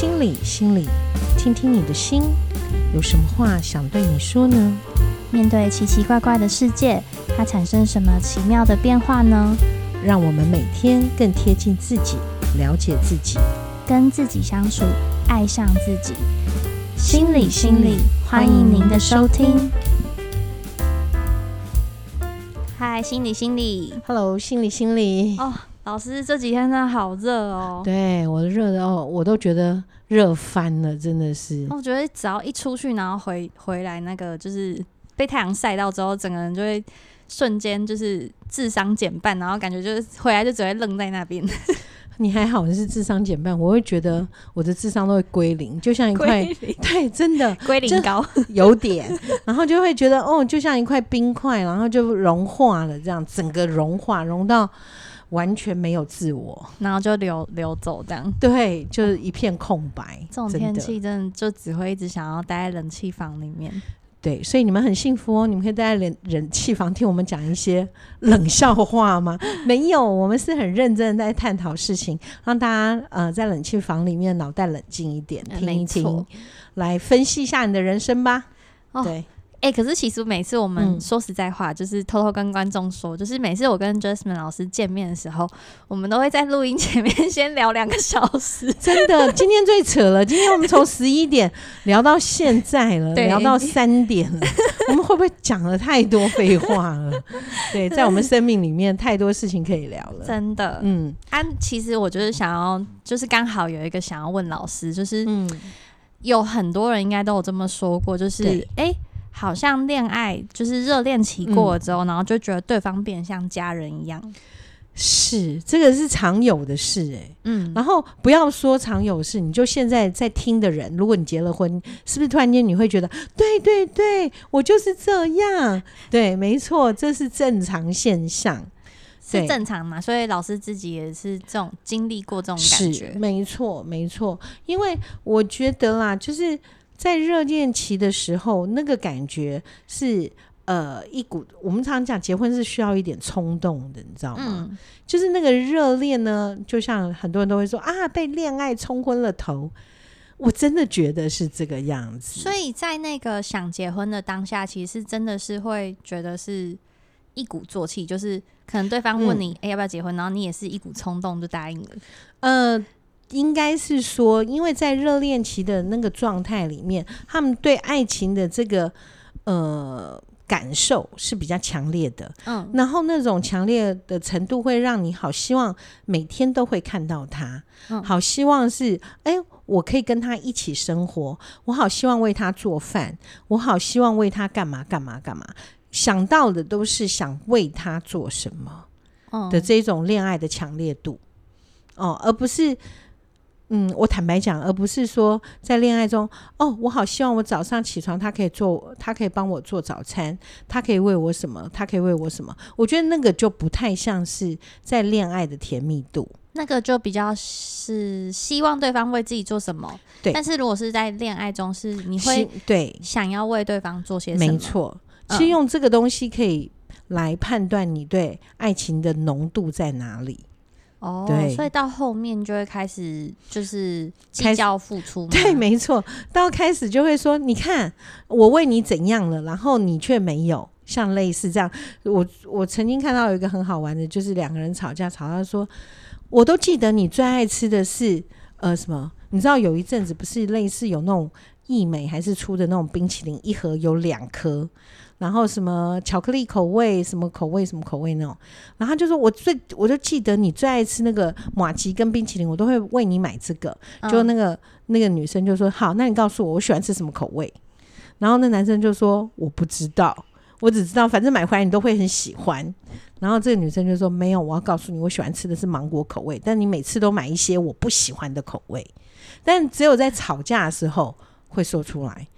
心里，心里，听听你的心，有什么话想对你说呢？面对奇奇怪怪的世界，它产生什么奇妙的变化呢？让我们每天更贴近自己，了解自己，跟自己相处，爱上自己。心里，心里，欢迎您的收听。嗨，心里，心里，Hello，心里，心里。哦。老师这几天真的好热哦，对，我热的哦，我都觉得热翻了，真的是。我觉得只要一出去，然后回回来，那个就是被太阳晒到之后，整个人就会瞬间就是智商减半，然后感觉就是回来就只会愣在那边。你还好，你是智商减半，我会觉得我的智商都会归零，就像一块，对，真的归零高 有点，然后就会觉得哦，就像一块冰块，然后就融化了，这样整个融化融到。完全没有自我，然后就流流走这样，对，就是一片空白。这种天气真的就只会一直想要待在冷气房里面。对，所以你们很幸福哦，你们可以待在冷冷气房听我们讲一些冷笑话吗？没有，我们是很认真的在探讨事情，让大家呃在冷气房里面脑袋冷静一点，听一听，来分析一下你的人生吧。哦、对。哎、欸，可是其实每次我们说实在话，嗯、就是偷偷跟观众说，就是每次我跟 Jasmine 老师见面的时候，我们都会在录音前面 先聊两个小时。真的，今天最扯了，今天我们从十一点聊到现在了，聊到三点了。我们会不会讲了太多废话了？对，在我们生命里面太多事情可以聊了。真的，嗯，啊，其实我就是想要，就是刚好有一个想要问老师，就是嗯，有很多人应该都有这么说过，就是哎。欸好像恋爱就是热恋期过了之后，嗯、然后就觉得对方变像家人一样。是，这个是常有的事哎、欸。嗯，然后不要说常有事，你就现在在听的人，如果你结了婚，是不是突然间你会觉得，对对对，我就是这样。对，没错，这是正常现象，是正常嘛？所以老师自己也是这种经历过这种感觉，没错没错。因为我觉得啦，就是。在热恋期的时候，那个感觉是呃一股，我们常常讲结婚是需要一点冲动的，你知道吗？嗯、就是那个热恋呢，就像很多人都会说啊，被恋爱冲昏了头。我真的觉得是这个样子。所以在那个想结婚的当下，其实真的是会觉得是一鼓作气，就是可能对方问你哎、嗯欸、要不要结婚，然后你也是一股冲动就答应了。呃。应该是说，因为在热恋期的那个状态里面，他们对爱情的这个呃感受是比较强烈的，嗯，然后那种强烈的程度会让你好希望每天都会看到他，嗯，好希望是哎，我可以跟他一起生活，我好希望为他做饭，我好希望为他干嘛干嘛干嘛，想到的都是想为他做什么的这种恋爱的强烈度，哦，而不是。嗯，我坦白讲，而不是说在恋爱中，哦，我好希望我早上起床，他可以做，他可以帮我做早餐，他可以为我什么，他可以为我什么？我觉得那个就不太像是在恋爱的甜蜜度，那个就比较是希望对方为自己做什么。对，但是如果是在恋爱中，是你会对想要为对方做些什么？没错，其实用这个东西可以来判断你对爱情的浓度在哪里。哦，对，所以到后面就会开始就是计较付出，对，没错，到开始就会说，你看我为你怎样了，然后你却没有，像类似这样。我我曾经看到有一个很好玩的，就是两个人吵架，吵到说，我都记得你最爱吃的是呃什么？你知道有一阵子不是类似有那种益美还是出的那种冰淇淋，一盒有两颗。然后什么巧克力口味，什么口味，什么口味那种。然后他就说，我最我就记得你最爱吃那个马奇跟冰淇淋，我都会为你买这个。就那个那个女生就说，好，那你告诉我，我喜欢吃什么口味。然后那男生就说，我不知道，我只知道反正买回来你都会很喜欢。然后这个女生就说，没有，我要告诉你，我喜欢吃的是芒果口味，但你每次都买一些我不喜欢的口味。但只有在吵架的时候会说出来。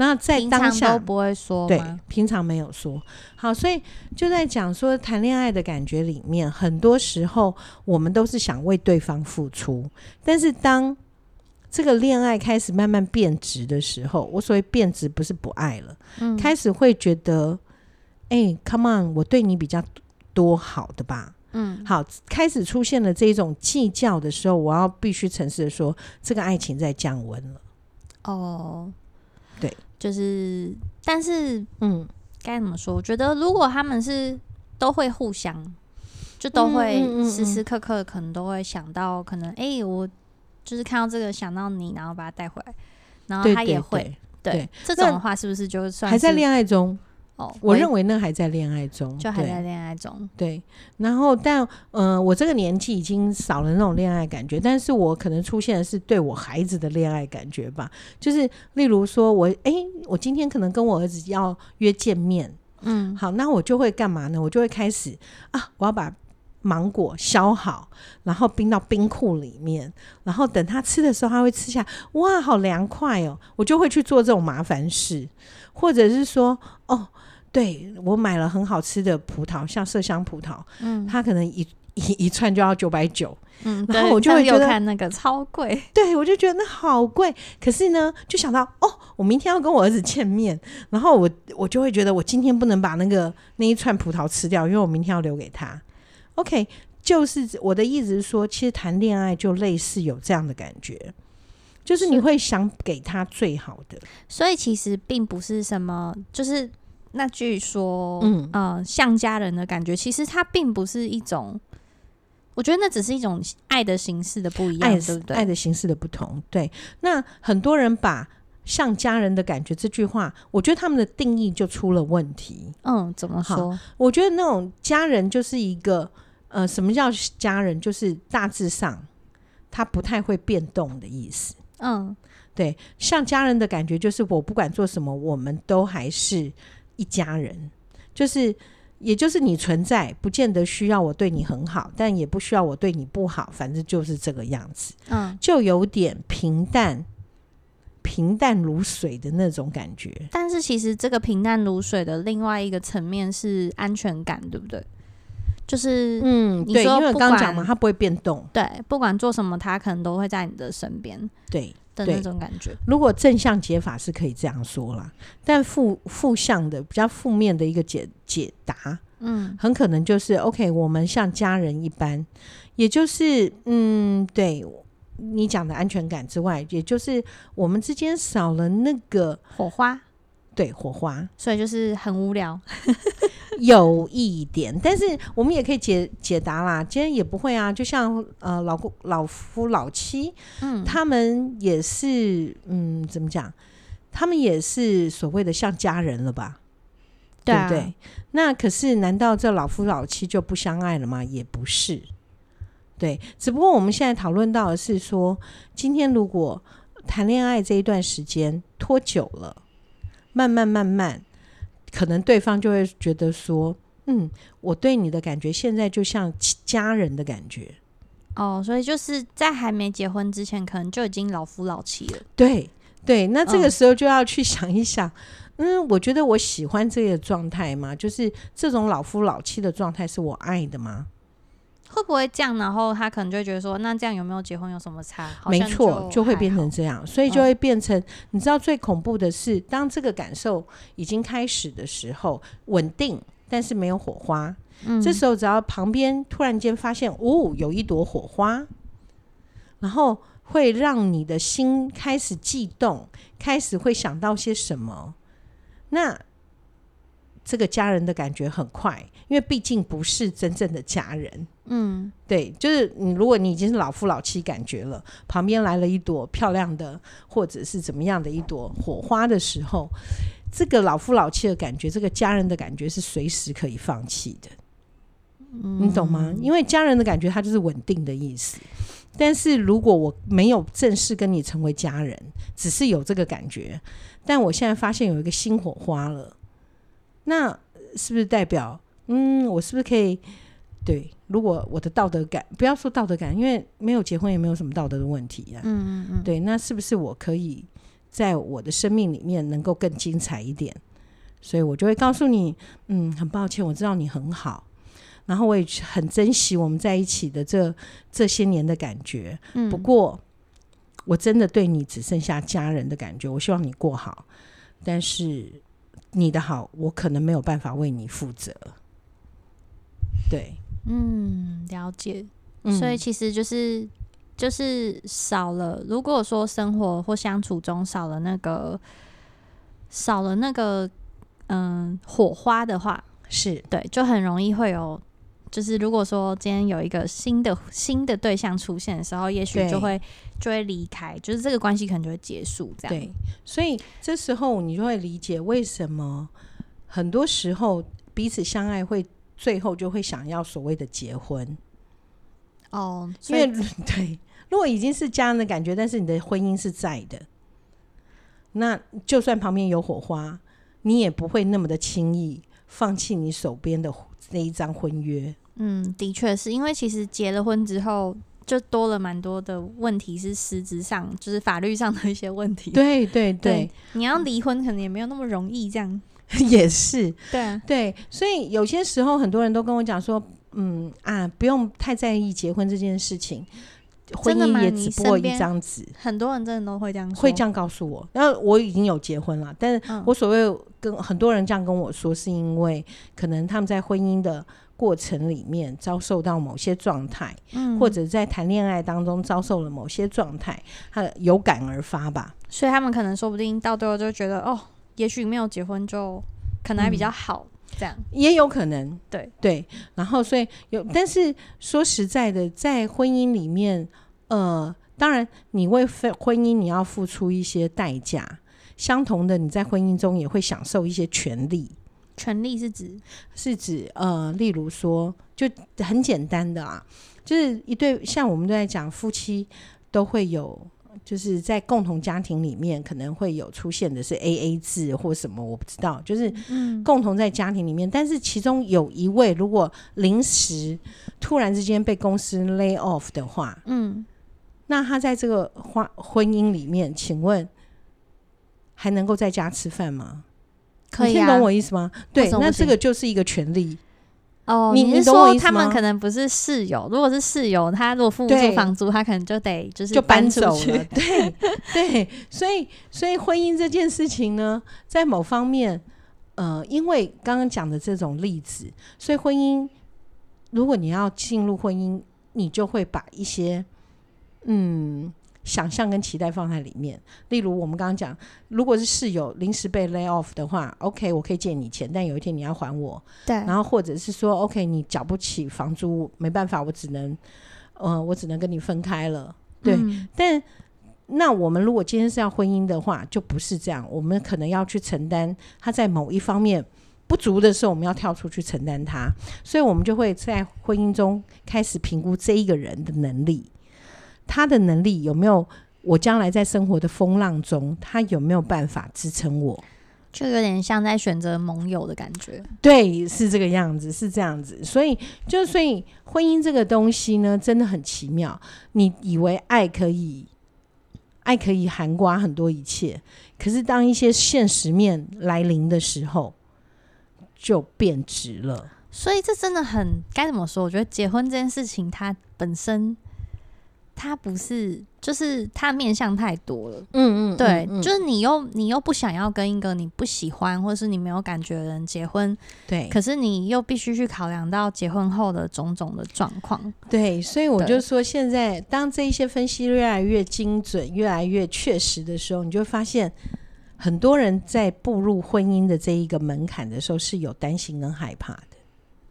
那在当下都不会说，对，平常没有说。好，所以就在讲说谈恋爱的感觉里面，很多时候我们都是想为对方付出，但是当这个恋爱开始慢慢变质的时候，我所谓变质不是不爱了，嗯，开始会觉得，哎，欸，come on，我对你比较多好的吧，嗯，好，开始出现了这种计较的时候，我要必须诚实的说，这个爱情在降温了。哦，对，就是，但是，嗯，该怎么说？我觉得如果他们是都会互相，就都会时时刻刻可能都会想到，可能哎、欸，我就是看到这个想到你，然后把它带回来，然后他也会，对，这种的话是不是就算是还在恋爱中？哦，我认为那还在恋爱中，就还在恋爱中。对，然后但嗯、呃，我这个年纪已经少了那种恋爱感觉，但是我可能出现的是对我孩子的恋爱感觉吧。就是例如说我，哎，我今天可能跟我儿子要约见面，嗯，好，那我就会干嘛呢？我就会开始啊，我要把芒果削好，然后冰到冰库里面，然后等他吃的时候，他会吃下，哇，好凉快哦！我就会去做这种麻烦事，或者是说，哦。对，我买了很好吃的葡萄，像麝香葡萄，嗯，它可能一一一串就要九百九，嗯，然后我就会觉得看那个超贵，对，我就觉得那好贵。可是呢，就想到哦，我明天要跟我儿子见面，然后我我就会觉得我今天不能把那个那一串葡萄吃掉，因为我明天要留给他。OK，就是我的意思是说，其实谈恋爱就类似有这样的感觉，就是你会想给他最好的，所以其实并不是什么，就是。那据说，嗯呃，像家人的感觉，其实它并不是一种，我觉得那只是一种爱的形式的不一样，爱对不对？爱的形式的不同，对。那很多人把像家人的感觉这句话，我觉得他们的定义就出了问题。嗯，怎么说？我觉得那种家人就是一个，呃，什么叫家人？就是大致上他不太会变动的意思。嗯，对。像家人的感觉，就是我不管做什么，我们都还是。一家人，就是，也就是你存在，不见得需要我对你很好，但也不需要我对你不好，反正就是这个样子。嗯，就有点平淡，平淡如水的那种感觉。但是其实这个平淡如水的另外一个层面是安全感，对不对？就是，嗯，对，因为刚刚讲嘛，它不会变动。对，不管做什么，它可能都会在你的身边。对。的那种感觉，如果正向解法是可以这样说啦，但负负向的比较负面的一个解解答，嗯，很可能就是 OK，我们像家人一般，也就是嗯，对你讲的安全感之外，也就是我们之间少了那个火花。对，火花，所以就是很无聊，有一点，但是我们也可以解解答啦。今天也不会啊，就像呃，老公、老夫、老妻，嗯，他们也是，嗯，怎么讲？他们也是所谓的像家人了吧？对不对？那可是，难道这老夫老妻就不相爱了吗？也不是，对。只不过我们现在讨论到的是说，今天如果谈恋爱这一段时间拖久了。慢慢慢慢，可能对方就会觉得说：“嗯，我对你的感觉现在就像家人的感觉。”哦，所以就是在还没结婚之前，可能就已经老夫老妻了。对对，那这个时候就要去想一想，嗯，嗯，我觉得我喜欢这个状态吗？就是这种老夫老妻的状态是我爱的吗？会不会这样？然后他可能就会觉得说，那这样有没有结婚有什么差？没错，就会变成这样，所以就会变成，你知道最恐怖的是，当这个感受已经开始的时候，稳定，但是没有火花。嗯，这时候只要旁边突然间发现，哦，有一朵火花，然后会让你的心开始悸动，开始会想到些什么？那。这个家人的感觉很快，因为毕竟不是真正的家人。嗯，对，就是你，如果你已经是老夫老妻感觉了，旁边来了一朵漂亮的，或者是怎么样的一朵火花的时候，这个老夫老妻的感觉，这个家人的感觉是随时可以放弃的。嗯，你懂吗？因为家人的感觉，它就是稳定的意思。但是如果我没有正式跟你成为家人，只是有这个感觉，但我现在发现有一个新火花了。那是不是代表，嗯，我是不是可以对？如果我的道德感，不要说道德感，因为没有结婚也没有什么道德的问题呀。嗯嗯嗯。对，那是不是我可以在我的生命里面能够更精彩一点？所以我就会告诉你，嗯，很抱歉，我知道你很好，然后我也很珍惜我们在一起的这这些年的感觉。嗯。不过，我真的对你只剩下家人的感觉。我希望你过好，但是。你的好，我可能没有办法为你负责。对，嗯，了解。嗯、所以其实就是就是少了，如果说生活或相处中少了那个少了那个嗯火花的话，是对，就很容易会有。就是如果说今天有一个新的新的对象出现的时候，也许就会就会离开，就是这个关系可能就会结束。这样对，所以这时候你就会理解为什么很多时候彼此相爱会最后就会想要所谓的结婚。哦，因为 对，如果已经是家人的感觉，但是你的婚姻是在的，那就算旁边有火花，你也不会那么的轻易放弃你手边的那一张婚约。嗯，的确是因为其实结了婚之后，就多了蛮多的问题，是实质上就是法律上的一些问题。对对对，对，你要离婚可能也没有那么容易，这样 也是。对啊，对，所以有些时候很多人都跟我讲说。嗯啊，不用太在意结婚这件事情，婚姻也只不过一张纸。很多人真的都会这样说，会这样告诉我。然后我已经有结婚了，但是我所谓跟很多人这样跟我说，是因为可能他们在婚姻的过程里面遭受到某些状态，嗯，或者在谈恋爱当中遭受了某些状态，他有感而发吧。所以他们可能说不定到最后就觉得，哦，也许没有结婚就可能还比较好。嗯这样也有可能，对对，然后所以有，但是说实在的，在婚姻里面，呃，当然你为婚婚姻你要付出一些代价，相同的，你在婚姻中也会享受一些权利。权利是指是指呃，例如说，就很简单的啊，就是一对像我们都在讲夫妻都会有。就是在共同家庭里面，可能会有出现的是 AA 制或什么，我不知道。就是共同在家庭里面，但是其中有一位如果临时突然之间被公司 lay off 的话，嗯，那他在这个婚婚姻里面，请问还能够在家吃饭吗？可以啊，你听懂我意思吗？对，那这个就是一个权利。哦，你是说他们可能不是室友？如果是室友，他如果付不出房租，他可能就得就是就搬走了。对对，所以所以婚姻这件事情呢，在某方面，呃，因为刚刚讲的这种例子，所以婚姻，如果你要进入婚姻，你就会把一些嗯。想象跟期待放在里面，例如我们刚刚讲，如果是室友临时被 lay off 的话，OK，我可以借你钱，但有一天你要还我。对。然后或者是说，OK，你缴不起房租，没办法，我只能，呃，我只能跟你分开了。对。嗯。但那我们如果今天是要婚姻的话，就不是这样，我们可能要去承担他在某一方面不足的时候，我们要跳出去承担他，所以我们就会在婚姻中开始评估这一个人的能力。他的能力有没有？我将来在生活的风浪中，他有没有办法支撑我？就有点像在选择盟友的感觉。对，是这个样子，是这样子。所以，就所以婚姻这个东西呢，真的很奇妙。你以为爱可以，爱可以涵盖很多一切，可是当一些现实面来临的时候，就变质了。所以，这真的很该怎么说？我觉得结婚这件事情，它本身。他不是，就是他面向太多了。嗯嗯，对，就是你又你又不想要跟一个你不喜欢或者是你没有感觉的人结婚，对。可是你又必须去考量到结婚后的种种的状况。对，所以我就说，现在当这一些分析越来越精准、越来越确实的时候，你就发现很多人在步入婚姻的这一个门槛的时候是有担心跟害怕的。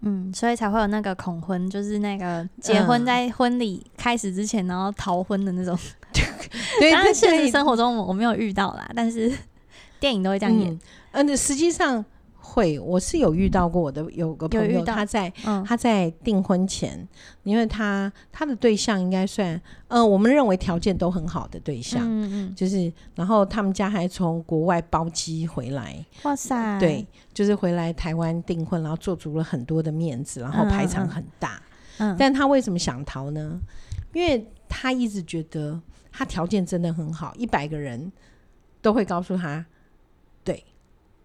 嗯，所以才会有那个恐婚，就是那个结婚在婚礼开始之前，然后逃婚的那种。对，当然现实生活中我没有遇到啦，但是 电影都会这样演。嗯，实际上。会，我是有遇到过我的有个朋友，他在、嗯、他在订婚前，因为他他的对象应该算，呃，我们认为条件都很好的对象，嗯嗯，就是然后他们家还从国外包机回来，哇塞，对，就是回来台湾订婚，然后做足了很多的面子，然后排场很大，嗯，嗯，但他为什么想逃呢？因为他一直觉得他条件真的很好，一百个人都会告诉他，对。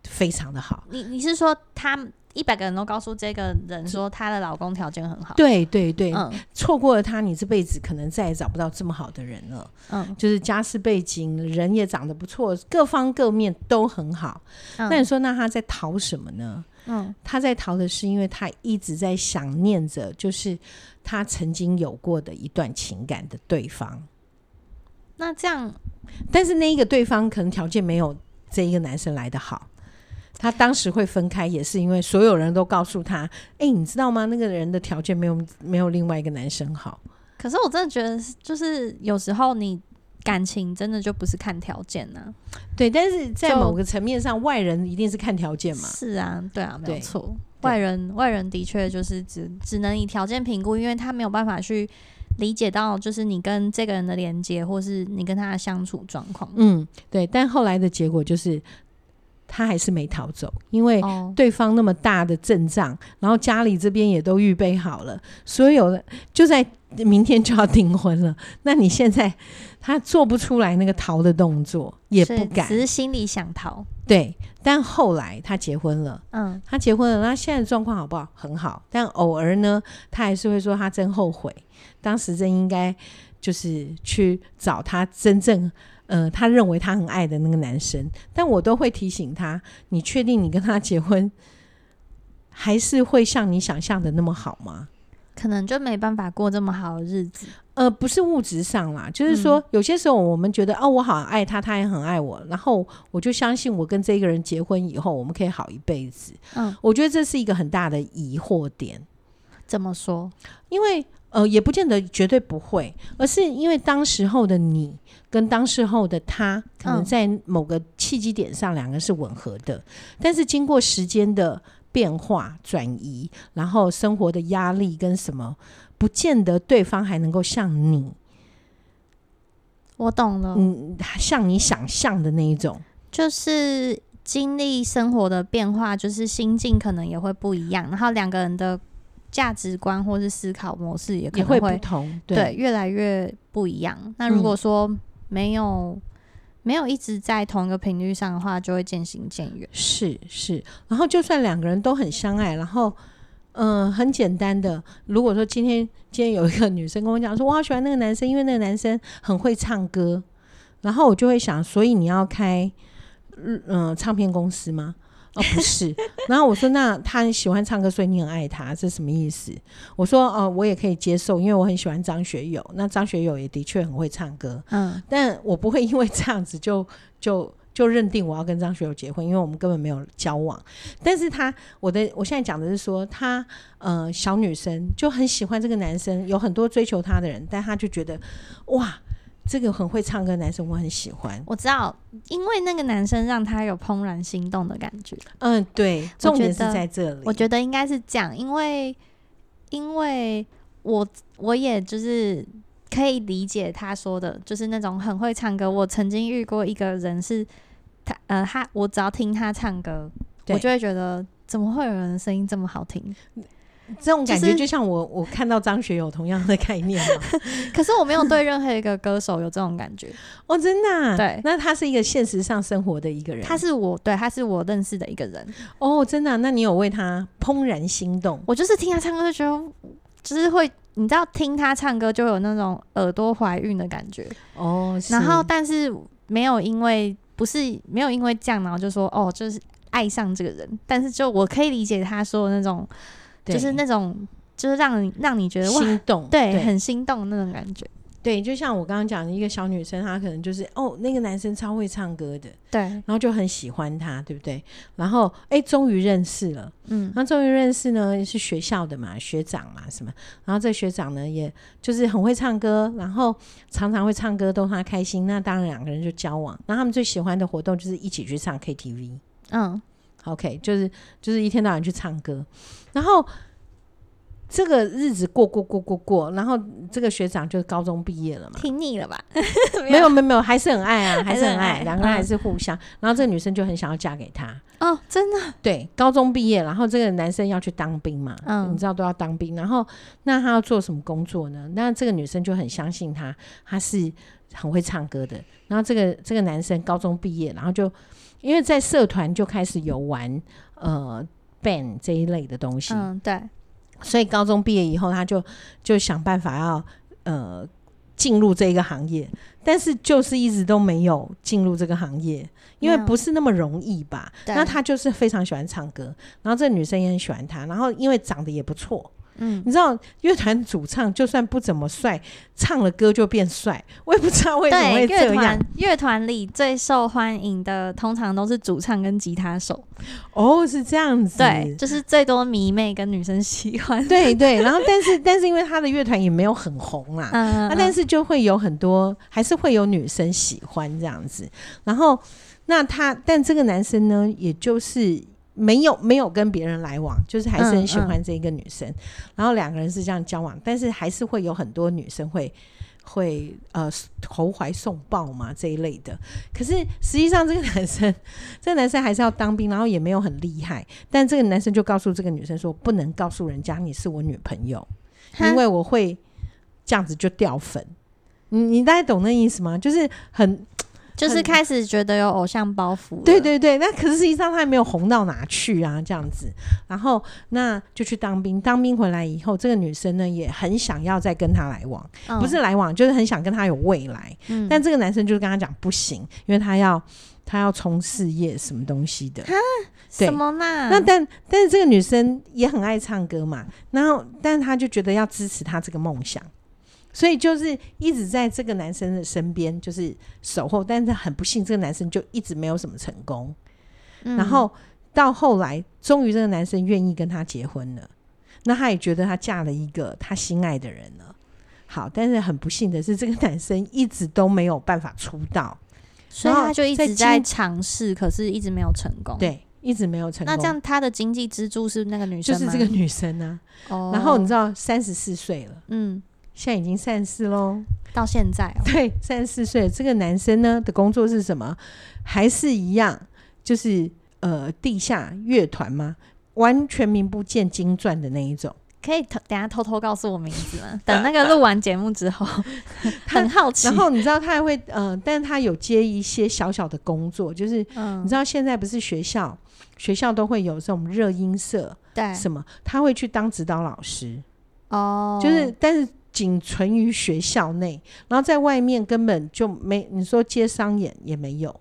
非常的好，你你是说他一百个人都告诉这个人说她的老公条件很好？对对对，嗯，错过了他，你这辈子可能再也找不到这么好的人了。嗯，就是家世背景，人也长得不错，各方各面都很好。嗯，那你说，那他在逃什么呢？嗯，他在逃的是因为他一直在想念着，就是他曾经有过的一段情感的对方。那这样，但是那一个对方可能条件没有这一个男生来的好。他当时会分开，也是因为所有人都告诉他：“哎、欸，你知道吗？那个人的条件没有没有另外一个男生好。”可是我真的觉得，就是有时候你感情真的就不是看条件呢、啊。对，但是在某个层面上，外人一定是看条件嘛。是啊，对啊，没有错。外人外人的确就是只只能以条件评估，因为他没有办法去理解到，就是你跟这个人的连接，或是你跟他的相处状况。嗯，对。但后来的结果就是。他还是没逃走，因为对方那么大的阵仗，哦，然后家里这边也都预备好了，所有的就在明天就要订婚了。那你现在他做不出来那个逃的动作，也不敢，只是心里想逃。对，但后来他结婚了，嗯，他结婚了，那现在状况好不好？很好，但偶尔呢，他还是会说他真后悔，当时真应该就是去找他真正。呃，他认为他很爱的那个男生，但我都会提醒他：你确定你跟他结婚，还是会像你想象的那么好吗？可能就没办法过这么好的日子。呃，不是物质上啦，就是说、嗯、有些时候我们觉得哦，我好爱他，他也很爱我，然后我就相信我跟这个人结婚以后，我们可以好一辈子。嗯，我觉得这是一个很大的疑惑点。怎么说？因为呃，也不见得绝对不会，而是因为当时候的你。跟当时候的他，可能在某个契机点上，两个是吻合的。嗯、但是经过时间的变化转移，然后生活的压力跟什么，不见得对方还能够像你。我懂了，嗯，像你想象的那一种，就是经历生活的变化，就是心境可能也会不一样，然后两个人的。价值观或是思考模式也可能会，会不同，对，对，越来越不一样。那如果说没有、嗯、没有一直在同一个频率上的话，就会渐行渐远。是是，然后就算两个人都很相爱，然后嗯、呃，很简单的，如果说今天今天有一个女生跟我讲说，我好喜欢那个男生，因为那个男生很会唱歌，然后我就会想，所以你要开嗯、呃、唱片公司吗？哦，不是。然后我说，那他很喜欢唱歌，所以你很爱他，这是什么意思？我说，哦，我也可以接受，因为我很喜欢张学友。那张学友也的确很会唱歌，嗯，但我不会因为这样子就就就认定我要跟张学友结婚，因为我们根本没有交往。但是他，我的我现在讲的是说，他呃，小女生就很喜欢这个男生，有很多追求他的人，但他就觉得哇。这个很会唱歌的男生，我很喜欢。我知道，因为那个男生让他有怦然心动的感觉。嗯，对，重点是在这里。我觉得应该是这样，因为因为我我也就是可以理解他说的，就是那种很会唱歌。我曾经遇过一个人是他，呃，他我只要听他唱歌，我就会觉得怎么会有人声音这么好听。这种感觉就像我，我看到张学友同样的概念嘛。可是我没有对任何一个歌手有这种感觉。哦，真的啊？对，那他是一个现实上生活的一个人。他是我，对，他是我认识的一个人。哦，真的啊？那你有为他怦然心动？我就是听他唱歌就觉得，就是会，你知道，听他唱歌就有那种耳朵怀孕的感觉。哦，然后但是没有因为不是没有因为这样，然后就说哦，就是爱上这个人。但是就我可以理解他说的那种。就是那种，就是让你让你觉得心动，对，对，很心动的那种感觉。对，就像我刚刚讲的一个小女生，她可能就是哦，那个男生超会唱歌的，对，然后就很喜欢他，对不对？然后哎，终于认识了，嗯，那终于认识呢，是学校的嘛，学长嘛，什么？然后这学长呢，也就是很会唱歌，然后常常会唱歌逗他开心。那当然两个人就交往。那他们最喜欢的活动就是一起去唱 KTV，嗯。OK，就是就是一天到晚去唱歌，然后这个日子过过过过过，然后这个学长就高中毕业了嘛，听腻了吧？没有没有没有，还是很爱啊，还是很爱，两个人还是互相。然后这个女生就很想要嫁给他哦，真的？对，高中毕业，然后这个男生要去当兵嘛，嗯，你知道都要当兵，然后那他要做什么工作呢？那这个女生就很相信他，他是很会唱歌的。然后这个这个男生高中毕业，然后就。因为在社团就开始有玩呃 band 这一类的东西，嗯，对，所以高中毕业以后，他就就想办法要呃进入这个行业，但是就是一直都没有进入这个行业，因为不是那么容易吧？那他就是非常喜欢唱歌，然后这女生也很喜欢他，然后因为长得也不错。嗯，你知道乐团主唱就算不怎么帅，唱了歌就变帅，我也不知道为什么会这样。乐团里最受欢迎的通常都是主唱跟吉他手。哦，是这样子。对，就是最多迷妹跟女生喜欢。对对，然后但是但是因为他的乐团也没有很红啦，嗯，嗯，嗯，啊，但是就会有很多还是会有女生喜欢这样子。然后那他但这个男生呢，也就是。没有没有跟别人来往，就是还是很喜欢这一个女生，嗯嗯、然后两个人是这样交往，但是还是会有很多女生会会呃投怀送抱嘛这一类的。可是实际上这个男生，这个男生还是要当兵，然后也没有很厉害，但这个男生就告诉这个女生说，不能告诉人家你是我女朋友，因为我会这样子就掉粉。你你大概懂那意思吗？就是很。就是开始觉得有偶像包袱，对对对，那可是实际上他也没有红到哪去啊，这样子，然后那就去当兵，当兵回来以后，这个女生呢也很想要再跟他来往，嗯、不是来往，就是很想跟他有未来，嗯、但这个男生就是跟他讲不行，因为他要他要冲事业什么东西的，什么嘛？那但但是这个女生也很爱唱歌嘛，然后但是他就觉得要支持他这个梦想。所以就是一直在这个男生的身边，就是守候，但是很不幸，这个男生就一直没有什么成功。嗯、然后到后来，终于这个男生愿意跟她结婚了，那他也觉得他嫁了一个他心爱的人了。好，但是很不幸的是，这个男生一直都没有办法出道，所以他就一直在尝试，可是一直没有成功。对，一直没有成功。那这样他的经济支柱是那个女生？就是这个女生呢、啊。哦。然后你知道，三十四岁了。嗯。现在已经三十四喽，到现在、哦、对三十四岁，这个男生呢的工作是什么？还是一样，就是呃地下乐团吗？完全名不见经传的那一种。可以等下偷偷告诉我名字吗？等那个录完节目之后，很好奇。然后你知道他还会呃，但是他有接一些小小的工作，就是你知道现在不是学校学校都会有这种热音社，对什么？他会去当指导老师哦，就是但是。仅存于学校内，然后在外面根本就没你说接商演也没有，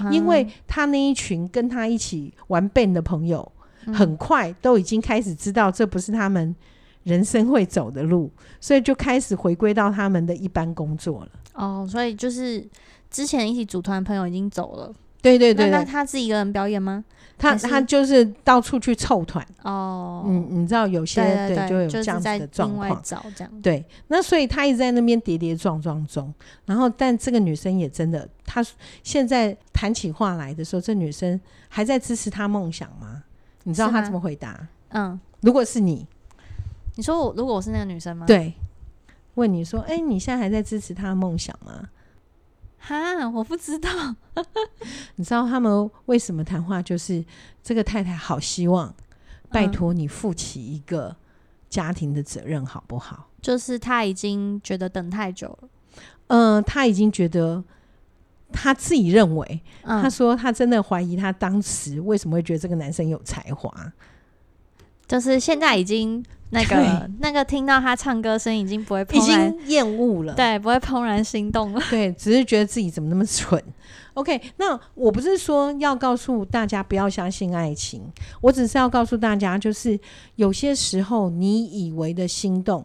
嗯、因为他那一群跟他一起玩 band 的朋友，嗯、很快都已经开始知道这不是他们人生会走的路，所以就开始回归到他们的一般工作了。哦，所以就是之前一起组团的朋友已经走了。对对对，对，那他自己一个人表演吗？他他就是到处去凑团。哦，嗯，你知道有些对，就会有这样子的状况，对，那所以他一直在那边跌跌撞撞中，然后但这个女生也真的，她现在谈起话来的时候，这女生还在支持他梦想吗？你知道她怎么回答？嗯，如果是你，你说我如果我是那个女生吗？对，问你说，哎、欸，你现在还在支持他的梦想吗？哈，我不知道。你知道他们为什么谈话？就是这个太太好希望，拜托你负起一个家庭的责任，好不好？就是他已经觉得等太久了。嗯、呃，他已经觉得他自己认为，嗯、他说他真的怀疑他当时为什么会觉得这个男生有才华。就是现在已经那个 那个听到他唱歌声已经不会怦然，已经厌恶了，对，不会怦然心动了，对，只是觉得自己怎么那么蠢。OK，那我不是说要告诉大家不要相信爱情，我只是要告诉大家，就是有些时候你以为的心动，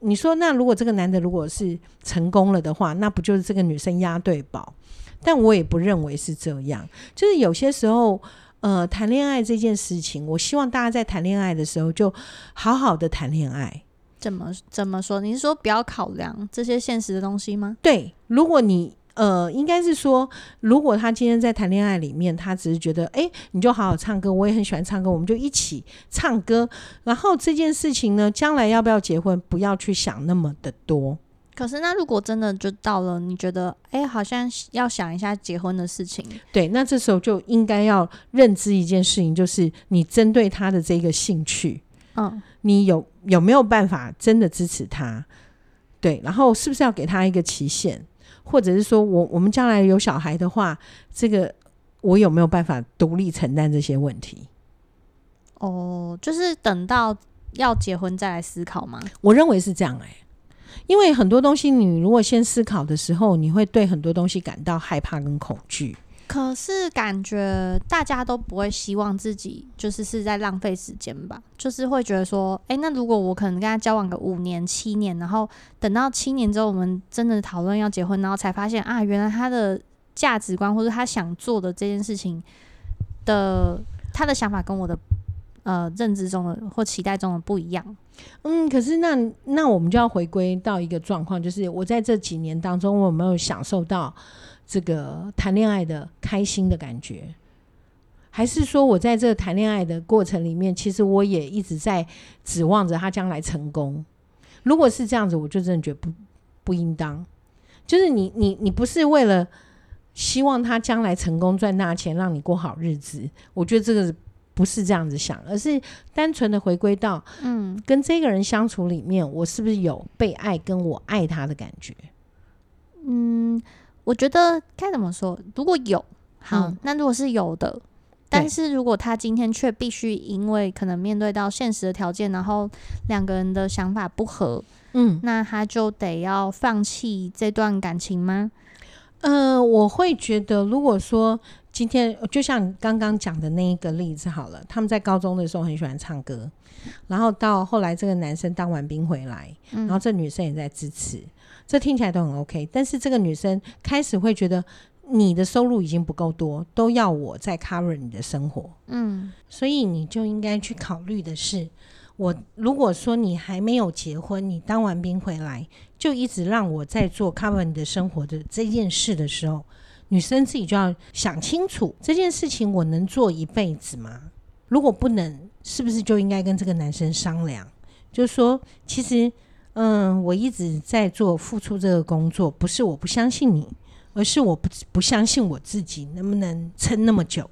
你说那如果这个男的如果是成功了的话，那不就是这个女生押对宝？但我也不认为是这样，就是有些时候。呃，谈恋爱这件事情，我希望大家在谈恋爱的时候就好好的谈恋爱。怎么怎么说？你是说不要考量这些现实的东西吗？对，如果你呃，应该是说，如果他今天在谈恋爱里面，他只是觉得，哎，你就好好唱歌，我也很喜欢唱歌，我们就一起唱歌。然后这件事情呢，将来要不要结婚，不要去想那么的多。可是，那如果真的就到了，你觉得，哎、欸，好像要想一下结婚的事情。对，那这时候就应该要认知一件事情，就是你针对他的这个兴趣，嗯，你有有没有办法真的支持他？对，然后是不是要给他一个期限，或者是说我我们将来有小孩的话，这个我有没有办法独立承担这些问题？哦，就是等到要结婚再来思考吗？我认为是这样、欸，哎。因为很多东西，你如果先思考的时候，你会对很多东西感到害怕跟恐惧。可是感觉大家都不会希望自己就是是在浪费时间吧？就是会觉得说，哎、那如果我可能跟他交往个五年、七年，然后等到七年之后，我们真的讨论要结婚，然后才发现啊，原来他的价值观或者他想做的这件事情的他的想法跟我的呃认知中的或期待中的不一样。嗯，可是那那我们就要回归到一个状况，就是我在这几年当中，我有没有享受到？这个谈恋爱的开心的感觉，还是说我在这个谈恋爱的过程里面，其实我也一直在指望着他将来成功。如果是这样子，我就真的觉得不不应当。就是你你你不是为了希望他将来成功赚大钱，让你过好日子。我觉得这个不是这样子想，而是单纯的回归到嗯，跟这个人相处里面，我是不是有被爱，跟我爱他的感觉？嗯。我觉得该怎么说？如果有好，嗯、那如果是有的，但是如果他今天却必须因为可能面对到现实的条件，然后两个人的想法不合，嗯，那他就得要放弃这段感情吗？呃，我会觉得，如果说今天就像刚刚讲的那一个例子好了，他们在高中的时候很喜欢唱歌，然后到后来这个男生当完兵回来，嗯、然后这女生也在支持。这听起来都很 OK，但是这个女生开始会觉得你的收入已经不够多，都要我再 cover 你的生活，嗯，所以你就应该去考虑的是，我如果说你还没有结婚，你当完兵回来就一直让我在做 cover 你的生活的这件事的时候，女生自己就要想清楚这件事情我能做一辈子吗？如果不能，是不是就应该跟这个男生商量，就是说其实。嗯，我一直在做付出这个工作，不是我不相信你，而是我不不相信我自己能不能撑那么久。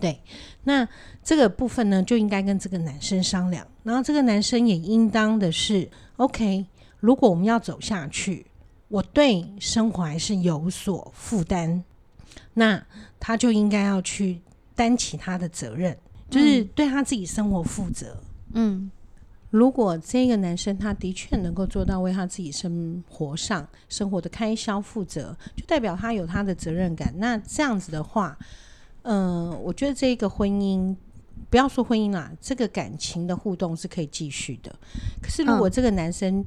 对，那这个部分呢，就应该跟这个男生商量，然后这个男生也应当的是，OK，如果我们要走下去，我对生活还是有所负担，那他就应该要去担起他的责任，就是对他自己生活负责。嗯。如果这个男生他的确能够做到为他自己生活上生活的开销负责，就代表他有他的责任感。那这样子的话，嗯、呃，我觉得这个婚姻，不要说婚姻啦，这个感情的互动是可以继续的。可是如果这个男生，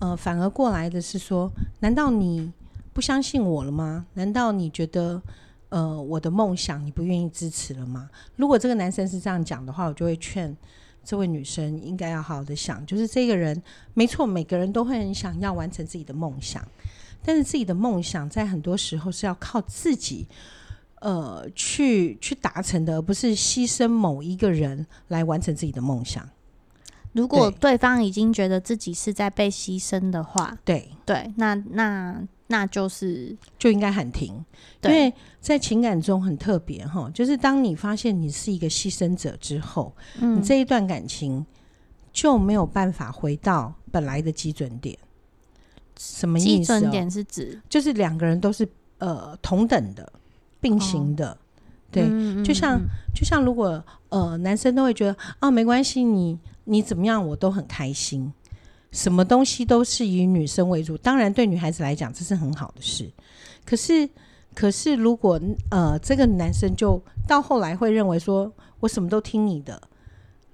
呃，反而过来的是说，难道你不相信我了吗？难道你觉得，呃，我的梦想你不愿意支持了吗？如果这个男生是这样讲的话，我就会劝。这位女生应该要好好的想，就是这个人没错，每个人都会很想要完成自己的梦想，但是自己的梦想在很多时候是要靠自己，呃，去去达成的，而不是牺牲某一个人来完成自己的梦想。如果对方已经觉得自己是在被牺牲的话，对对，那那。那就是就应该喊停，因为在情感中很特别哈，就是当你发现你是一个牺牲者之后，嗯，你这一段感情就没有办法回到本来的基准点。什么意思？基准点是指？就是两个人都是呃同等的并行的，哦、对，嗯、就像就像如果呃男生都会觉得啊没关系，你你怎么样我都很开心。什么东西都是以女生为主，当然对女孩子来讲这是很好的事。可是，可是如果呃这个男生就到后来会认为说，我什么都听你的，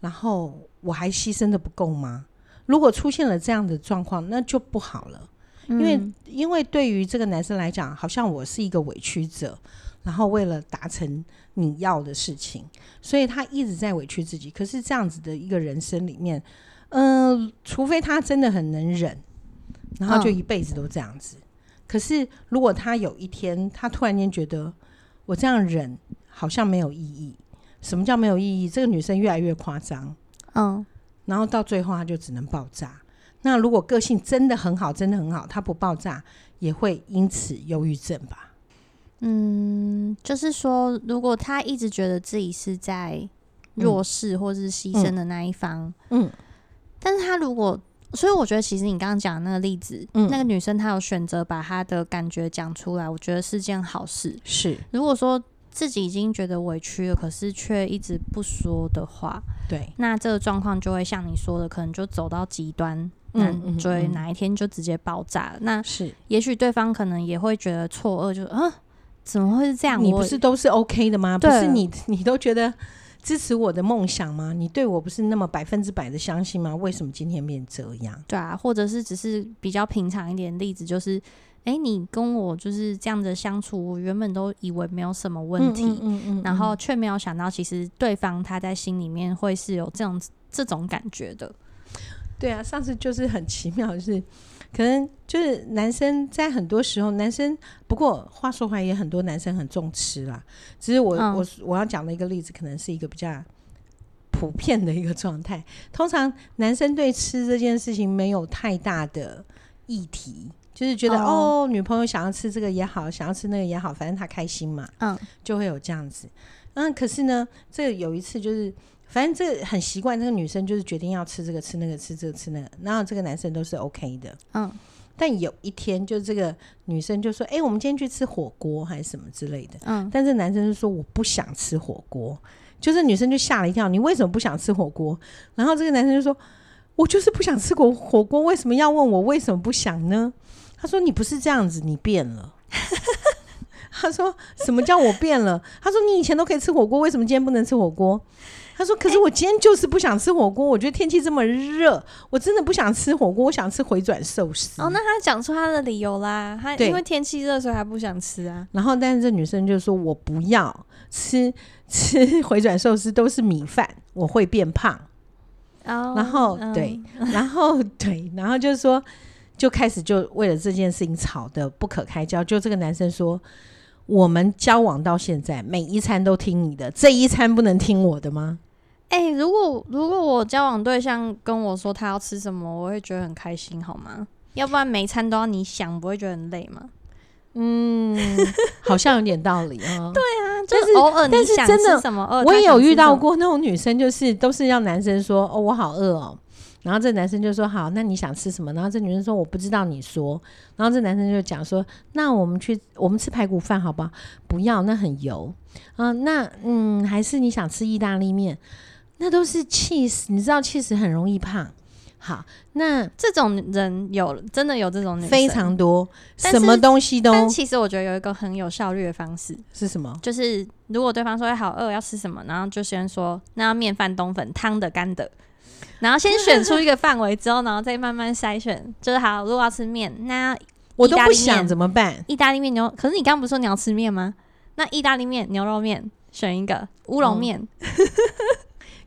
然后我还牺牲的不够吗？如果出现了这样的状况，那就不好了。因为、嗯、因为对于这个男生来讲，好像我是一个委屈者，然后为了达成你要的事情，所以他一直在委屈自己。可是这样子的一个人生里面。嗯、呃，除非他真的很能忍，然后就一辈子都这样子。嗯、可是如果他有一天，他突然间觉得我这样忍好像没有意义。什么叫没有意义？这个女生越来越夸张，嗯，然后到最后他就只能爆炸。那如果个性真的很好，真的很好，他不爆炸也会因此忧郁症吧？嗯，就是说，如果他一直觉得自己是在弱势或是牺牲的那一方，嗯。嗯但是他如果，所以我觉得其实你刚刚讲的那个例子，嗯，那个女生她有选择把她的感觉讲出来，我觉得是件好事。是，如果说自己已经觉得委屈了，可是却一直不说的话，对，那这个状况就会像你说的，可能就走到极端，嗯，所以哪一天就直接爆炸了。那是，也许对方可能也会觉得错愕，就啊，怎么会是这样？你不是都是 OK 的吗？不是你，你都觉得。支持我的梦想吗？你对我不是那么百分之百的相信吗？为什么今天变这样？对啊，或者是只是比较平常一点的例子，就是，哎、欸，你跟我就是这样的相处，我原本都以为没有什么问题，嗯嗯嗯嗯、然后却没有想到，其实对方他在心里面会是有这样这种感觉的。对啊，上次就是很奇妙，就是。可能就是男生在很多时候，男生不过话说回来，也很多男生很重吃啦。只是我、嗯、我我要讲的一个例子，可能是一个比较普遍的一个状态。通常男生对吃这件事情没有太大的议题，就是觉得哦，哦，女朋友想要吃这个也好，想要吃那个也好，反正她开心嘛，嗯，就会有这样子。嗯，可是呢，这个有一次就是。反正这很习惯，这个女生就是决定要吃这个吃那个吃这个吃那个，然后这个男生都是 OK 的。嗯，但有一天，就这个女生就说：“哎、欸，我们今天去吃火锅还是什么之类的。”嗯，但是男生就说：“我不想吃火锅。”就是女生就吓了一跳：“你为什么不想吃火锅？”然后这个男生就说：“我就是不想吃火火锅，为什么要问我为什么不想呢？”他说：“你不是这样子，你变了。” 他说：“什么叫我变了？”他说：“你以前都可以吃火锅，为什么今天不能吃火锅？”他说：“可是我今天就是不想吃火锅，欸、我觉得天气这么热，我真的不想吃火锅，我想吃回转寿司。”哦，那他讲出他的理由啦，他因为天气热，所以他不想吃啊。然后，但是这女生就说：“我不要吃 吃回转寿司，都是米饭，我会变胖。哦”然后、嗯、对，然后 对，然后就是说，就开始就为了这件事情吵得不可开交。就这个男生说。我们交往到现在，每一餐都听你的，这一餐不能听我的吗？哎、欸，如果如果我交往对象跟我说他要吃什么，我会觉得很开心，好吗？要不然每餐都要你想，不会觉得很累吗？嗯，好像有点道理啊。对啊，就是偶尔你想吃什么，我也有遇到过那种女生，就是都是要男生说哦，我好饿哦。然后这男生就说好，那你想吃什么？然后这女生说我不知道，你说。然后这男生就讲说，那我们去我们吃排骨饭好不好？不要，那很油。嗯、呃，那嗯，还是你想吃意大利面？那都是起司，你知道起司很容易胖。好，那这种人有真的有这种女生非常多，什么东西都。但其实我觉得有一个很有效率的方式是什么？就是如果对方说好饿要吃什么，然后就先说那要面饭、冬粉、汤的、干的。然后先选出一个范围之后，然后再慢慢筛选，就是好。如果要吃面，那我都不想怎么办？意大利面牛，可是你刚刚不是说你要吃面吗？那意大利面、牛肉面选一个，乌龙面，哦、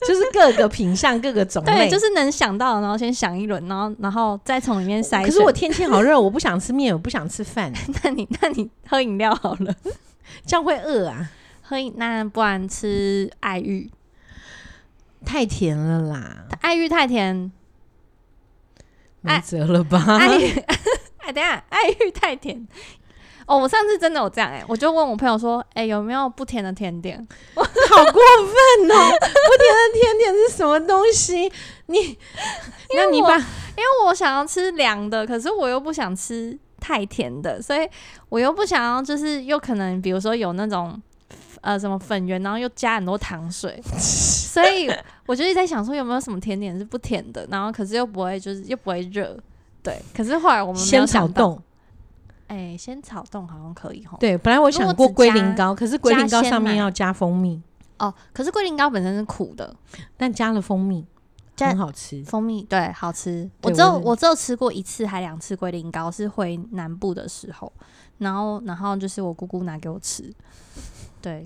就是各个品相、各个种类，对，就是能想到，然后先想一轮，然后然后再从里面筛。可是我天气好热，我不想吃面，我不想吃饭。那你那你喝饮料好了，这样会饿啊？喝那不然吃爱玉。太甜了啦！爱玉太甜，没辙了吧？爱玉，哎，等下，爱玉太甜。哦，我上次真的有这样哎、欸，我就问我朋友说，哎、欸，有没有不甜的甜点？好过分哦！不甜的甜点是什么东西？你，那你把，因为我想要吃凉的，可是我又不想吃太甜的，所以我又不想要，就是又可能，比如说有那种。呃，什么粉圆，然后又加很多糖水，所以我就一直在想说有没有什么甜点是不甜的，然后可是又不会就是又不会热，对。可是后来我们没有想到，哎，仙草冻好像可以吼。对，本来我想过龟苓膏，可是龟苓膏上面要加蜂蜜哦。可是龟苓膏本身是苦的，但加了蜂蜜，很好吃。蜂蜜对，好吃。我只有我只有吃过一次还两次龟苓膏，是回南部的时候，然后然后就是我姑姑拿给我吃。对，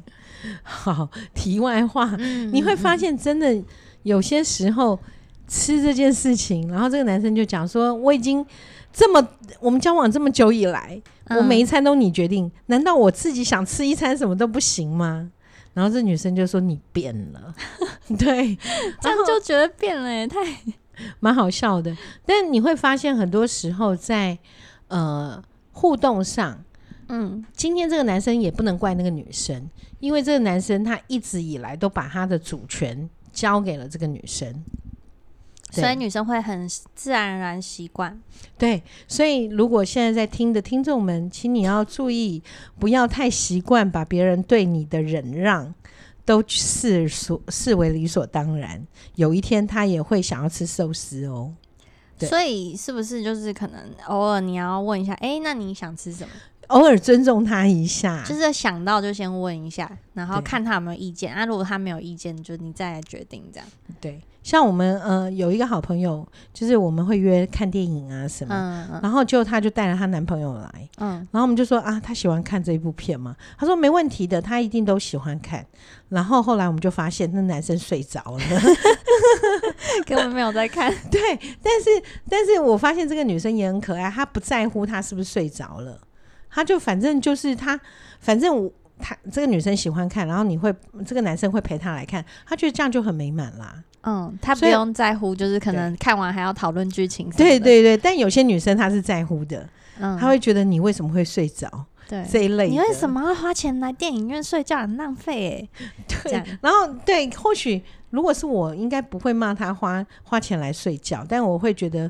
好。题外话，嗯、你会发现，真的有些时候吃这件事情，然后这个男生就讲说：“我已经这么我们交往这么久以来，嗯、我每一餐都你决定，难道我自己想吃一餐什么都不行吗？”然后这女生就说：“你变了。”对，这样就觉得变了也太 蛮好笑的。但你会发现，很多时候在呃互动上。嗯，今天这个男生也不能怪那个女生，因为这个男生他一直以来都把他的主权交给了这个女生，所以女生会很自然而然习惯。对，所以如果现在在听的听众们，请你要注意，不要太习惯把别人对你的忍让都视所视为理所当然。有一天他也会想要吃寿司哦。所以是不是就是可能偶尔你要问一下，哎、欸，那你想吃什么？偶尔尊重他一下，就是想到就先问一下，然后看他有没有意见。啊，如果他没有意见，就你再来决定这样。对。像我们呃有一个好朋友，就是我们会约看电影啊什么，嗯嗯、然后就她就带了她男朋友来，嗯，然后我们就说啊，她喜欢看这一部片吗？她说没问题的，她一定都喜欢看。然后后来我们就发现那男生睡着了，根本没有在看。对，但是但是我发现这个女生也很可爱，她不在乎他是不是睡着了，她就反正就是他反正我。他这个女生喜欢看，然后你会这个男生会陪她来看，他觉得这样就很美满啦。嗯，他不用在乎，就是可能看完还要讨论剧情。对对对，但有些女生她是在乎的，嗯，她会觉得你为什么会睡着？对，这一类，你为什么要花钱来电影院睡觉？很浪费哎。对，然后对，或许如果是我，应该不会骂他花花钱来睡觉，但我会觉得。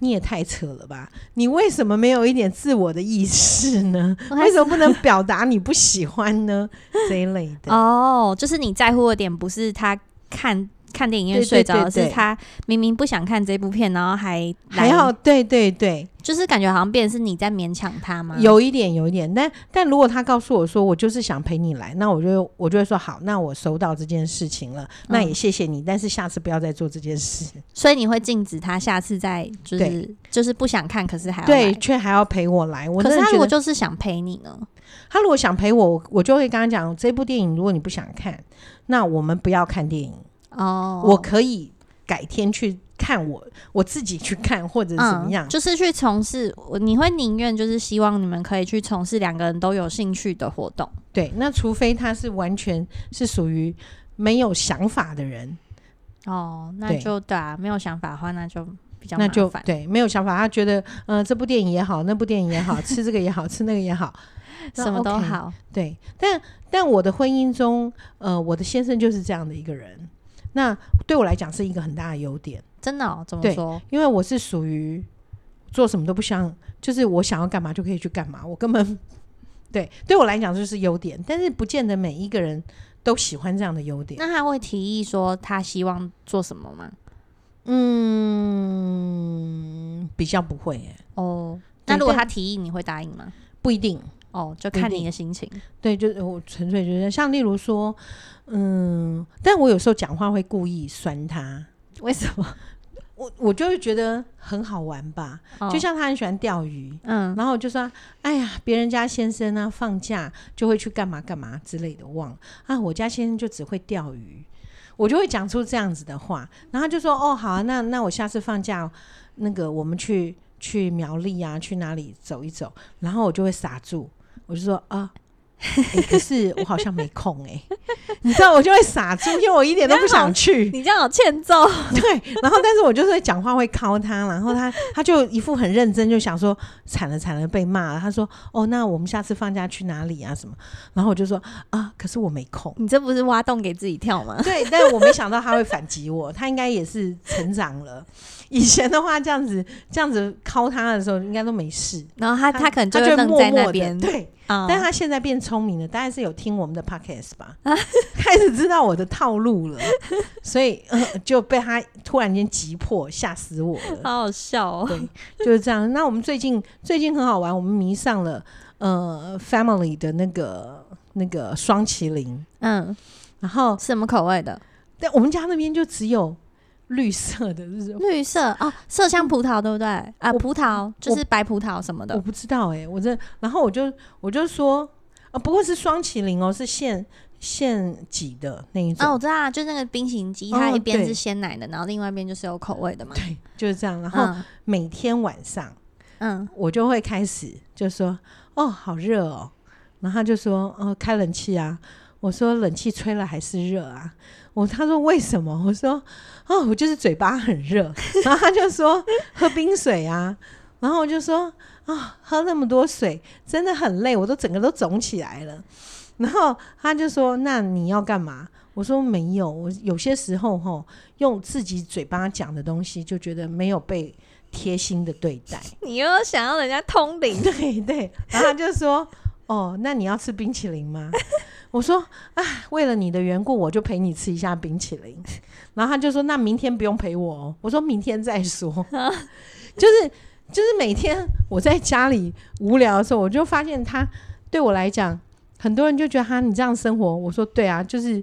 你也太扯了吧！你为什么没有一点自我的意识呢？为什么不能表达你不喜欢呢？这一类的哦，就是你在乎的点不是他看。看电影院睡着，是他明明不想看这部片，然后还还要对对对，就是感觉好像变成是你在勉强他吗？有一点，有一点。但但如果他告诉我说我就是想陪你来，那我就我就会说好，那我收到这件事情了，那也谢谢你，但是下次不要再做这件事。所以你会禁止他下次再就是就是不想看，可是还要对，却还要陪我来。我可是他如果就是想陪你呢？他如果想陪我，我就会跟他讲这部电影，如果你不想看，那我们不要看电影。哦，我可以改天去看我我自己去看或者怎么样，嗯、就是去从事。你会宁愿就是希望你们可以去从事两个人都有兴趣的活动。对，那除非他是完全是属于没有想法的人。哦，那就对啊，没有想法的话，那就比较。那就对，没有想法，他觉得嗯、呃，这部电影也好，那部电影也好，吃这个也好吃那个也好，什么都好。OK, 对，但但我的婚姻中，呃，我的先生就是这样的一个人。那对我来讲是一个很大的优点，真的哦？怎么说？因为我是属于做什么都不想，就是我想要干嘛就可以去干嘛，我根本对对我来讲就是优点，但是不见得每一个人都喜欢这样的优点。那他会提议说他希望做什么吗？嗯，比较不会耶。哦，那如果他提议，你会答应吗？不一定。哦，就看你的心情。对，就是我纯粹觉得，像例如说，嗯，但我有时候讲话会故意酸他，为什么？我我就会觉得很好玩吧。哦、就像他很喜欢钓鱼，嗯，然后我就说，哎呀，别人家先生呢、啊、放假就会去干嘛干嘛之类的，忘了啊，我家先生就只会钓鱼，我就会讲出这样子的话，然后他就说，哦，好啊，那那我下次放假，那个我们去去苗栗啊，去哪里走一走，然后我就会傻住。我就说啊、欸，可是我好像没空哎、欸，你知道我就会傻住，因为我一点都不想去。你这样好欠揍。对，然后但是我就是会讲话会敲他，然后他他就一副很认真，就想说惨了惨了被骂了。他说哦，那我们下次放假去哪里啊什么？然后我就说啊，可是我没空。你这不是挖洞给自己跳吗？对，但是我没想到他会反击我，他应该也是成长了。以前的话这样子这样子敲他的时候应该都没事，然后他他，他可能就会愣在那边对。但他现在变聪明了，大概是有听我们的 podcast 吧，开始知道我的套路了，所以、呃、就被他突然间急迫，吓死我了，好好笑哦。对，就是这样。那我们最近最近很好玩，我们迷上了呃 family 的那个那个双麒麟，嗯，然后什么口味的？但我们家那边就只有。绿色的是什么？绿色哦，麝香葡萄对不对？啊，葡萄就是白葡萄什么的，我不知道哎、欸，我这然后我就我就说啊，不过是双麒麟哦，是现现挤的那一种哦，我知道，就那个冰淇淋机，它一边是鲜奶的，然后另外一边就是有口味的嘛，对，就是这样。然后每天晚上，嗯，我就会开始就说哦，好热哦，然后他就说哦，开冷气啊，我说冷气吹了还是热啊。我他说为什么？我说哦，我就是嘴巴很热。然后他就说喝冰水啊。然后我就说啊、哦，喝那么多水真的很累，我都整个都肿起来了。然后他就说那你要干嘛？我说没有，我有些时候哈，用自己嘴巴讲的东西，就觉得没有被贴心的对待。你又想要人家通灵？对对。然后他就说：“哦，那你要吃冰淇淋吗？”我说：“啊，为了你的缘故，我就陪你吃一下冰淇淋。”然后他就说：“那明天不用陪我哦。”我说明天再说。就是就是每天我在家里无聊的时候，我就发现他对我来讲，很多人就觉得他，你这样生活，我说对啊，就是。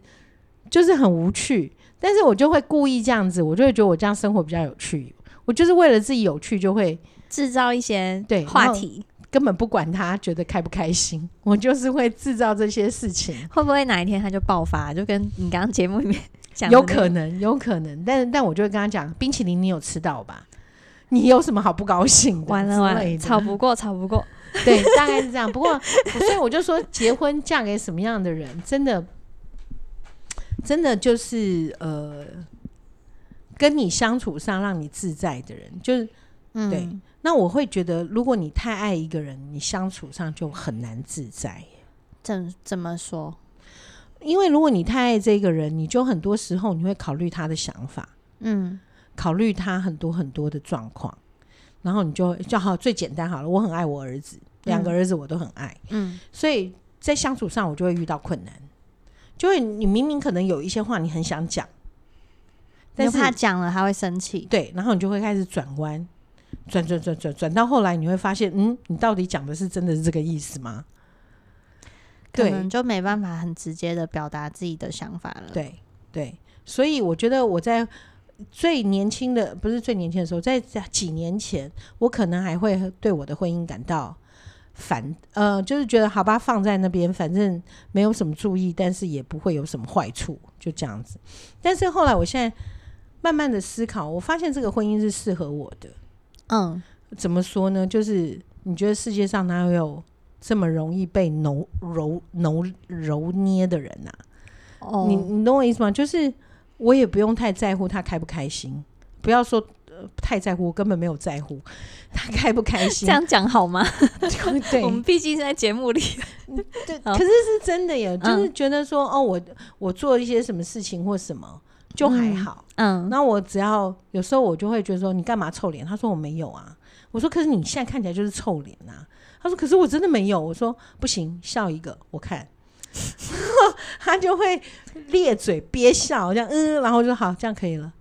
就是很无趣，但是我就会故意这样子，我就会觉得我这样生活比较有趣。我就是为了自己有趣，就会制造一些对话题，根本不管他觉得开不开心，我就是会制造这些事情。会不会哪一天他就爆发？就跟你刚刚节目里面讲，有可能，有可能。但，但我就会跟他讲，冰淇淋你有吃到吧？你有什么好不高兴的？完了完了，吵不过，吵不过。对，大概是这样。不过，所以我就说，结婚嫁给什么样的人，真的。真的就是呃，跟你相处上让你自在的人，就是、嗯、对。那我会觉得，如果你太爱一个人，你相处上就很难自在。怎怎么说？因为如果你太爱这个人，你就很多时候你会考虑他的想法，嗯，考虑他很多很多的状况，然后你就就好最简单好了。我很爱我儿子，两个儿子我都很爱，嗯，所以在相处上我就会遇到困难。就会，你明明可能有一些话你很想讲，但是他讲了他会生气，对，然后你就会开始转弯，转转转转转到后来你会发现，嗯，你到底讲的是真的是这个意思吗？可能就没办法很直接的表达自己的想法了。对对，所以我觉得我在最年轻的，不是最年轻的时候，在几年前，我可能还会对我的婚姻感到。烦呃，就是觉得好吧，放在那边，反正没有什么注意，但是也不会有什么坏处，就这样子。但是后来，我现在慢慢的思考，我发现这个婚姻是适合我的。嗯，怎么说呢？就是你觉得世界上哪有这么容易被揉揉揉揉捏的人呐、哦，你你懂我意思吗？就是我也不用太在乎他开不开心，不要说。太在乎，我根本没有在乎他开不开心。这样讲好吗？对，我们毕竟是在节目里。对，可是是真的耶，就是觉得说，哦，我我做一些什么事情或什么就还好。嗯，那我只要有时候我就会觉得说，你干嘛臭脸？他说我没有啊。我说可是你现在看起来就是臭脸呐。他说可是我真的没有。我说不行，笑一个我看。他就会咧嘴憋笑，这样嗯，然后就好，这样可以了。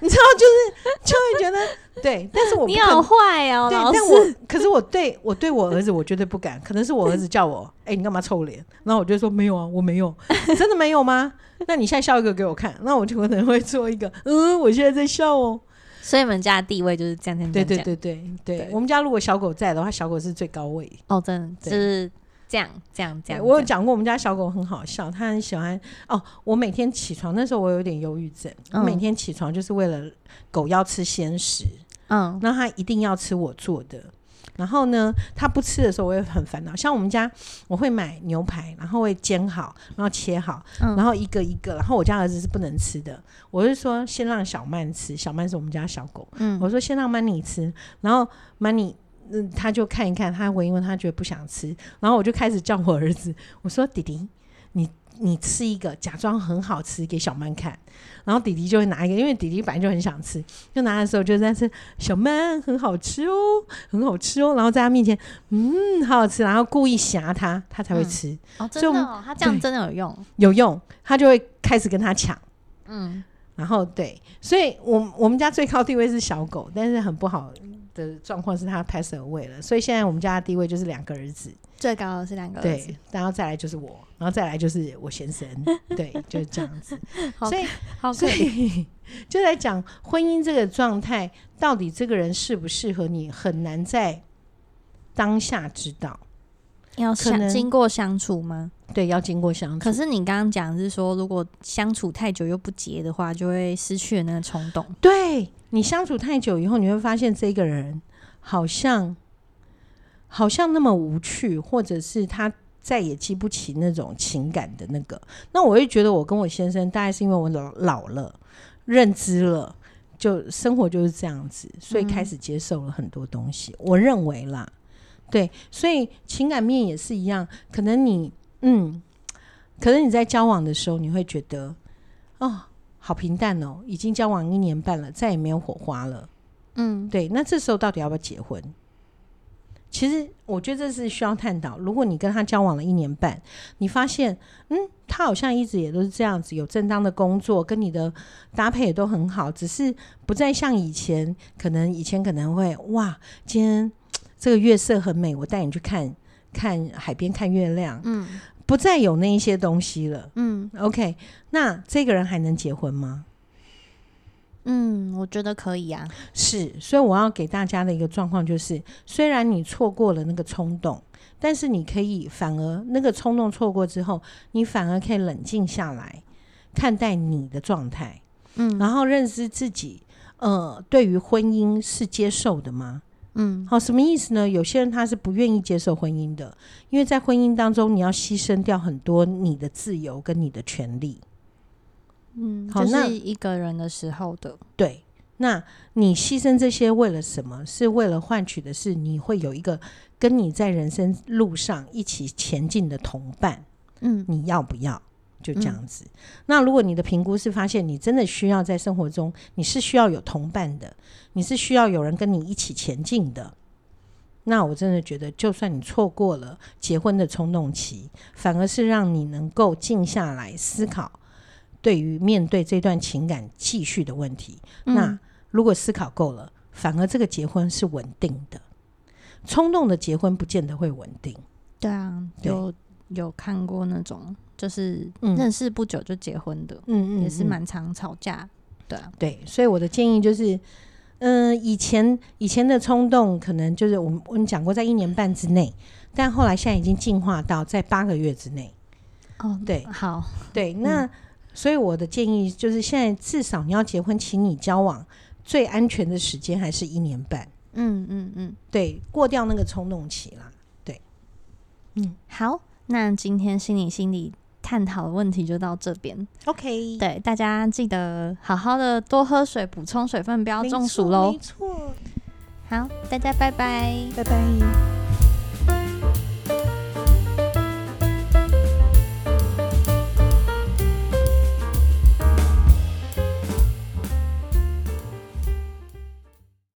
你知道，就是就会觉得对，但是我你好坏哦，对，但我可是我对我对我儿子，我绝对不敢。可能是我儿子叫我，哎、欸，你干嘛臭脸？然后我就说没有啊，我没有，真的没有吗？那你现在笑一个给我看，那我就可能会做一个，嗯，我现在在笑哦。所以你们家的地位就是这样，这样，对对对对对，对。我们家如果小狗在的话，小狗是最高位哦，真的，就是。这样这样这样，我有讲过，我们家小狗很好笑，它很喜欢哦。我每天起床那时候，我有点忧郁症。嗯、我每天起床就是为了狗要吃鲜食，嗯，那它一定要吃我做的。然后呢，它不吃的时候，我也很烦恼。像我们家，我会买牛排，然后会煎好，然后切好，嗯、然后一个一个。然后我家儿子是不能吃的，我是说先让小曼吃，小曼是我们家小狗，嗯，我说先让曼妮吃，然后曼妮。嗯，他就看一看，他闻一闻，他觉得不想吃，然后我就开始叫我儿子，我说：“弟弟，你你吃一个，假装很好吃给小曼看。”然后弟弟就会拿一个，因为弟弟本来就很想吃，就拿的时候就在吃，小曼很好吃哦，很好吃哦。然后在他面前，嗯，好好吃，然后故意吓他，他才会吃。嗯、哦，真的哦，他这样真的有用，有用，他就会开始跟他抢。嗯，然后对，所以我我们家最高地位是小狗，但是很不好。的状况是他 pass away 了，所以现在我们家的地位就是两个儿子，最高的是两个儿子，对，然后再来就是我，然后再来就是我先生，对，就是这样子。所以，好，所以 就在讲婚姻这个状态，到底这个人适不适合你，很难在当下知道。要相经过相处吗？对，要经过相处。可是你刚刚讲是说，如果相处太久又不结的话，就会失去了那个冲动。对。你相处太久以后，你会发现这个人好像好像那么无趣，或者是他再也激不起那种情感的那个。那我会觉得，我跟我先生大概是因为我老老了，认知了，就生活就是这样子，所以开始接受了很多东西。嗯、我认为啦，对，所以情感面也是一样。可能你，嗯，可能你在交往的时候，你会觉得哦，好平淡哦，已经交往一年半了，再也没有火花了。嗯，对，那这时候到底要不要结婚？其实我觉得这是需要探讨。如果你跟他交往了一年半，你发现，嗯，他好像一直也都是这样子，有正当的工作，跟你的搭配也都很好，只是不再像以前，可能以前可能会哇，今天这个月色很美，我带你去看看海边看月亮，嗯，不再有那一些东西了，嗯，OK，那这个人还能结婚吗？嗯，我觉得可以啊。是，所以我要给大家的一个状况就是，虽然你错过了那个冲动，但是你可以反而那个冲动错过之后，你反而可以冷静下来看待你的状态，嗯，然后认识自己。呃，对于婚姻是接受的吗？嗯，好，什么意思呢？有些人他是不愿意接受婚姻的，因为在婚姻当中，你要牺牲掉很多你的自由跟你的权利。嗯，好，就是一个人的时候的。对，那你牺牲这些为了什么？是为了换取的是你会有一个跟你在人生路上一起前进的同伴。嗯，你要不要？就这样子。嗯、那如果你的评估是发现你真的需要在生活中，你是需要有同伴的，你是需要有人跟你一起前进的。那我真的觉得，就算你错过了结婚的冲动期，反而是让你能够静下来思考。对于面对这段情感继续的问题，嗯、那如果思考够了，反而这个结婚是稳定的。冲动的结婚不见得会稳定。对啊，对有有看过那种就是认识不久就结婚的，嗯嗯，也是蛮常吵架。对啊，对，所以我的建议就是，嗯、呃，以前以前的冲动可能就是我们我们讲过在一年半之内，但后来现在已经进化到在八个月之内。哦，对，好，对，那。嗯所以我的建议就是，现在至少你要结婚，请你交往最安全的时间还是一年半。嗯嗯嗯，对，过掉那个冲动期啦。对，嗯，好，那今天心理心理探讨的问题就到这边。OK，对，大家记得好好的多喝水，补充水分，不要中暑喽。没错，好，大家拜拜，拜拜。